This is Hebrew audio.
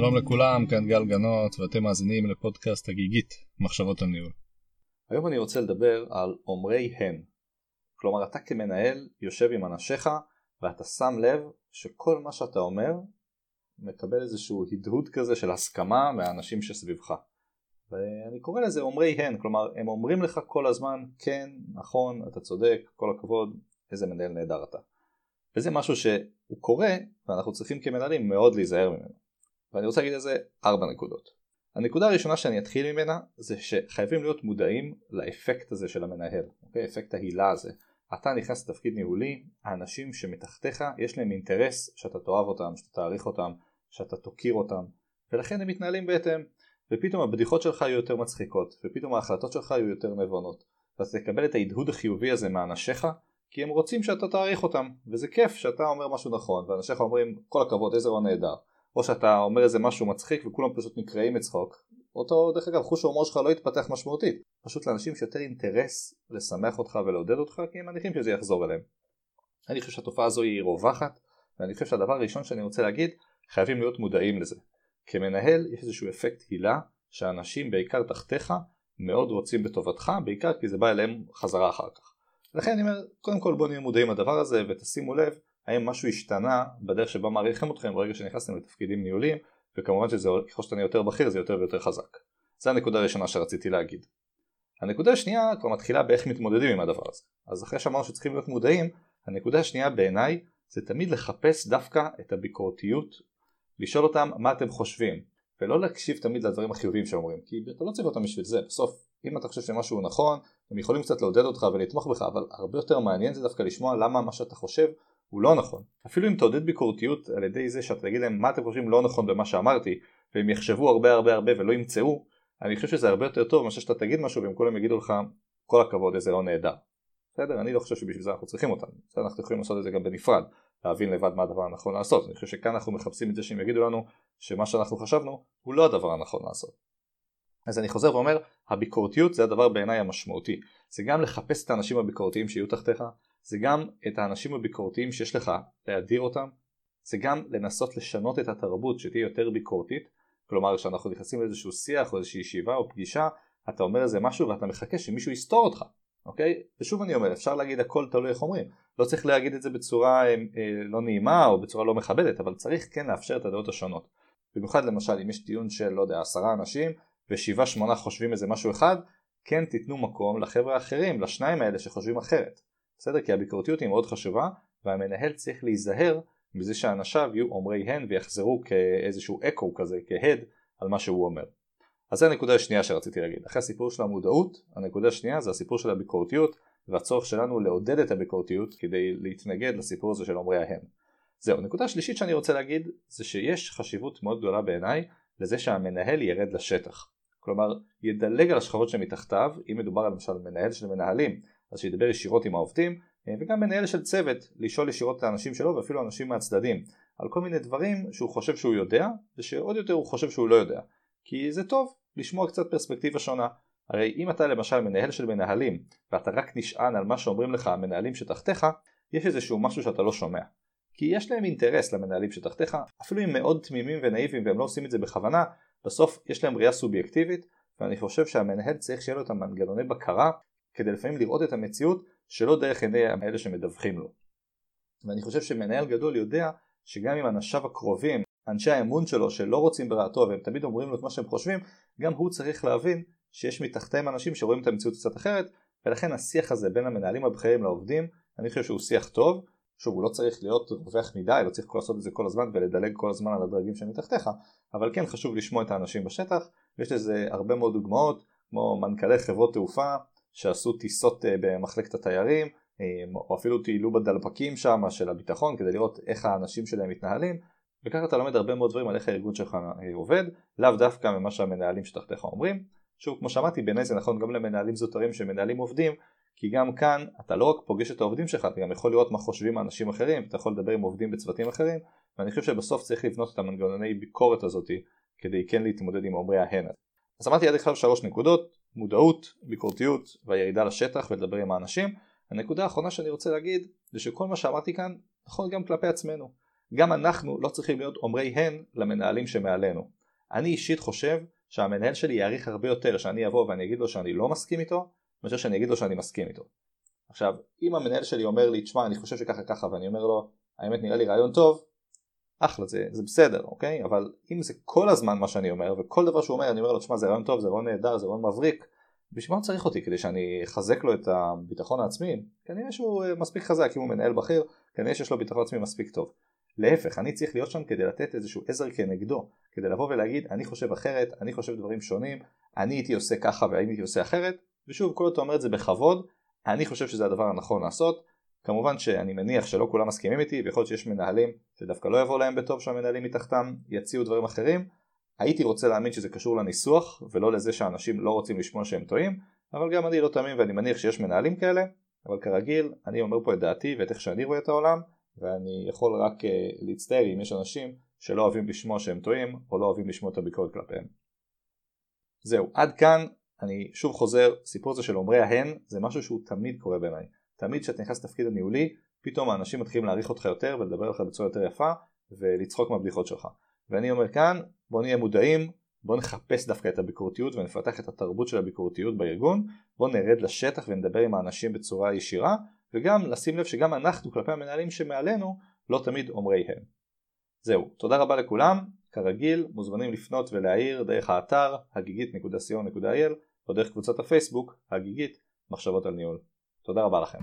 שלום לכולם, כאן גל גנות ואתם מאזינים לפודקאסט הגיגית, מחשבות על ניהול. היום אני רוצה לדבר על אומרי הן. כלומר אתה כמנהל יושב עם אנשיך ואתה שם לב שכל מה שאתה אומר מקבל איזשהו הדהוד כזה של הסכמה מהאנשים שסביבך. ואני קורא לזה אומרי הן, כלומר הם אומרים לך כל הזמן כן, נכון, אתה צודק, כל הכבוד, איזה מנהל נהדר אתה. וזה משהו שהוא קורה ואנחנו צריכים כמנהלים מאוד להיזהר ממנו. ואני רוצה להגיד על זה ארבע נקודות. הנקודה הראשונה שאני אתחיל ממנה זה שחייבים להיות מודעים לאפקט הזה של המנהל, אוקיי? אפקט ההילה הזה. אתה נכנס לתפקיד ניהולי, האנשים שמתחתיך יש להם אינטרס שאתה תאהב אותם, שאתה תעריך אותם, שאתה תוקיר אותם, ולכן הם מתנהלים בהתאם, ופתאום הבדיחות שלך יהיו יותר מצחיקות, ופתאום ההחלטות שלך יהיו יותר נבונות, ואתה תקבל את ההדהוד החיובי הזה מאנשיך, כי הם רוצים שאתה תעריך אותם, וזה כיף שאתה אומר משהו נכון, ואנשיך אומרים כל הכבוד איזה רון נהדר, או שאתה אומר איזה משהו מצחיק וכולם פשוט נקראים מצחוק אותו דרך אגב חוש ההומור שלך לא יתפתח משמעותית. פשוט לאנשים שיותר אינטרס לשמח אותך ולעודד אותך כי הם מניחים שזה יחזור אליהם. אני חושב שהתופעה הזו היא רווחת ואני חושב שהדבר הראשון שאני רוצה להגיד חייבים להיות מודעים לזה. כמנהל יש איזשהו אפקט הילה שאנשים בעיקר תחתיך מאוד רוצים בטובתך בעיקר כי זה בא אליהם חזרה אחר כך. לכן אני אומר קודם כל בואו נהיה מודעים לדבר הזה ותשימו לב האם משהו השתנה בדרך שבה מעריכים אתכם ברגע שנכנסתם לתפקידים ניהוליים וכמובן שככל שאתה יותר בכיר זה יותר ויותר חזק. זו הנקודה הראשונה שרציתי להגיד. הנקודה השנייה כבר מתחילה באיך מתמודדים עם הדבר הזה. אז אחרי שאמרנו שצריכים להיות מודעים, הנקודה השנייה בעיניי זה תמיד לחפש דווקא את הביקורתיות, לשאול אותם מה אתם חושבים, ולא להקשיב תמיד לדברים החיוביים שאומרים, כי אתה לא צריך אותם בשביל זה, בסוף אם אתה חושב שמשהו נכון, הם יכולים קצת לעודד אותך ולתמוך בך, אבל הרבה יותר מעניין זה דווקא לשמוע למה מה שאתה חושב הוא לא נכון. אפילו אם תעודד ביקורתיות על ידי זה שאתה תגיד להם מה אתם חושבים לא נכון במה שאמרתי והם יחשבו הרבה הרבה הרבה ולא ימצאו אני חושב שזה הרבה יותר טוב מאשר שאתה תגיד משהו והם כולם יגידו לך כל הכבוד איזה לא נהדר. בסדר? אני לא חושב שבשביל זה אנחנו צריכים אותם. בסדר? אנחנו יכולים לעשות את זה גם בנפרד. להבין לבד מה הדבר הנכון לעשות. אני חושב שכאן אנחנו מחפשים את זה שהם יגידו לנו שמה שאנחנו חשבנו הוא לא הדבר הנכון לעשות. אז אני חוזר ואומר, הביקורתיות זה הדבר בעיניי המשמעותי. זה גם לחפש את האנשים הביקורתיים שיהיו תחתיך, זה גם את האנשים הביקורתיים שיש לך להדיר אותם, זה גם לנסות לשנות את התרבות שתהיה יותר ביקורתית, כלומר כשאנחנו נכנסים לאיזשהו שיח או איזושהי ישיבה או פגישה, אתה אומר איזה משהו ואתה מחכה שמישהו יסתור אותך, אוקיי? ושוב אני אומר, אפשר להגיד הכל תלוי איך אומרים, לא צריך להגיד את זה בצורה אה, אה, לא נעימה או בצורה לא מכבדת, אבל צריך כן לאפשר את הדעות השונות. במיוחד למשל אם יש דיון של לא יודע עשרה אנשים ושבעה שמונה חושבים איזה משהו אחד, כן תיתנו מקום לחבר'ה האחרים, לשניים האלה שחושבים אחרת. בסדר? כי הביקורתיות היא מאוד חשובה והמנהל צריך להיזהר מזה שאנשיו יהיו אומרי הן ויחזרו כאיזשהו אקו כזה, כהד על מה שהוא אומר. אז זו הנקודה השנייה שרציתי להגיד. אחרי הסיפור של המודעות, הנקודה השנייה זה הסיפור של הביקורתיות והצורך שלנו לעודד את הביקורתיות כדי להתנגד לסיפור הזה של אומרי ההן. זהו, נקודה שלישית שאני רוצה להגיד זה שיש חשיבות מאוד גדולה בעיניי לזה שהמנהל ירד לשטח. כלומר, ידלג על השכבות שמתחתיו, אם מדובר למשל מנהל של מנהלים, אז שידבר ישירות עם העובדים אה, וגם מנהל של צוות לשאול ישירות את האנשים שלו ואפילו אנשים מהצדדים על כל מיני דברים שהוא חושב שהוא יודע ושעוד יותר הוא חושב שהוא לא יודע. כי זה טוב לשמוע קצת פרספקטיבה שונה. הרי אם אתה למשל מנהל של מנהלים ואתה רק נשען על מה שאומרים לך המנהלים שתחתיך יש איזשהו משהו שאתה לא שומע. כי יש להם אינטרס למנהלים שתחתיך אפילו אם מאוד תמימים ונאיבים והם לא עושים את זה בכוונה בסוף יש להם ראייה סובייקטיבית ואני חושב שהמנהל צריך שיהיה לו את המנגנוני בקרה כדי לפעמים לראות את המציאות שלא דרך עיני האלה שמדווחים לו. ואני חושב שמנהל גדול יודע שגם אם אנשיו הקרובים, אנשי האמון שלו שלא רוצים ברעתו והם תמיד אומרים לו את מה שהם חושבים, גם הוא צריך להבין שיש מתחתיהם אנשים שרואים את המציאות קצת אחרת ולכן השיח הזה בין המנהלים הבכירים לעובדים אני חושב שהוא שיח טוב שוב הוא לא צריך להיות רווח מדי לא צריך לעשות את זה כל הזמן ולדלג כל הזמן על הדרגים שמתחתיך אבל כן חשוב לשמוע את האנשים בשטח ויש לזה הרבה מאוד דוגמאות כמו מנכ"לי חברות תעופה שעשו טיסות אה, במחלקת התיירים אה, או אפילו טיילו בדלפקים שם של הביטחון כדי לראות איך האנשים שלהם מתנהלים. וככה אתה לומד הרבה מאוד דברים על איך הארגון שלך אה, עובד לאו דווקא ממה שהמנהלים שתחתיך אומרים. שוב כמו שאמרתי בעיניי זה נכון גם למנהלים זוטרים שמנהלים עובדים כי גם כאן אתה לא רק פוגש את העובדים שלך אתה גם יכול לראות מה חושבים האנשים אחרים אתה יכול לדבר עם עובדים בצוותים אחרים ואני חושב שבסוף צריך לבנות את המנגנוני ביקורת הזאתי כדי כן להתמודד עם אומרי ההן. אז אמרתי עד עכשיו שלוש נקודות מודעות, ביקורתיות והירידה לשטח ולדבר עם האנשים. הנקודה האחרונה שאני רוצה להגיד זה שכל מה שאמרתי כאן נכון גם כלפי עצמנו. גם אנחנו לא צריכים להיות אומרי הן למנהלים שמעלינו. אני אישית חושב שהמנהל שלי יעריך הרבה יותר שאני אבוא ואני אגיד לו שאני לא מסכים איתו, מאשר שאני אגיד לו שאני מסכים איתו. עכשיו, אם המנהל שלי אומר לי, תשמע, אני חושב שככה ככה, ואני אומר לו, האמת נראה לי רעיון טוב, אחלה, זה, זה בסדר, אוקיי? אבל אם זה כל הזמן מה שאני אומר, וכל דבר שהוא אומר, אני אומר לו, תשמע, זה רעיון טוב, זה רעיון נהדר, זה רעיון מבריק, בשביל מה הוא צריך אותי? כדי שאני אחזק לו את הביטחון העצמי? כנראה שהוא אה, מספיק חזק, אם הוא מנהל בכיר, כנראה שיש לו ביטחון עצמי מספיק טוב. להפך, אני צריך להיות שם כדי לתת איזשהו עזר כנגדו, כדי לבוא ולהגיד, אני חושב אחרת, אני חושב דברים שונים, אני הייתי עושה ככה והייתי עושה אחרת, ושוב, כל אתה אומר את זה בכבוד, אני חושב שזה הדבר הנכון לעשות, כמובן שאני מניח שלא כולם מסכימים איתי, ויכול להיות שיש מנהלים שדווקא לא יבוא להם בטוב שהמנהלים מתחתם יציעו דברים אחרים, הייתי רוצה להאמין שזה קשור לניסוח, ולא לזה שאנשים לא רוצים לשמוע שהם טועים, אבל גם אני לא תמים ואני מניח שיש מנהלים כאלה, אבל כרגיל, אני אומר פה את דעתי ואת איך שאני רואה את העולם, ואני יכול רק uh, להצטער אם יש אנשים שלא אוהבים לשמוע שהם טועים, או לא אוהבים לשמוע את הביקורת כלפיהם. זהו, עד כאן, אני שוב חוזר, סיפור הזה של אומרי ההן, זה משהו שהוא תמיד קורה בעיניי. תמיד כשאתה נכנס לתפקיד הניהולי, פתאום האנשים מתחילים להעריך אותך יותר ולדבר עליך בצורה יותר יפה, ולצחוק מהבדיחות שלך. ואני אומר כאן, בוא נהיה מודעים, בוא נחפש דווקא את הביקורתיות ונפתח את התרבות של הביקורתיות בארגון, בוא נרד לשטח ונדבר עם האנשים בצורה ישירה, וגם לשים לב שגם אנחנו כלפי המנהלים שמעלינו לא תמיד אומרי הם. זהו, תודה רבה לכולם, כרגיל מוזמנים לפנות ולהעיר דרך האתר הגיגית.co.il או דרך קבוצת הפייסבוק הגיגית מחשבות על ניהול. תודה רבה לכם.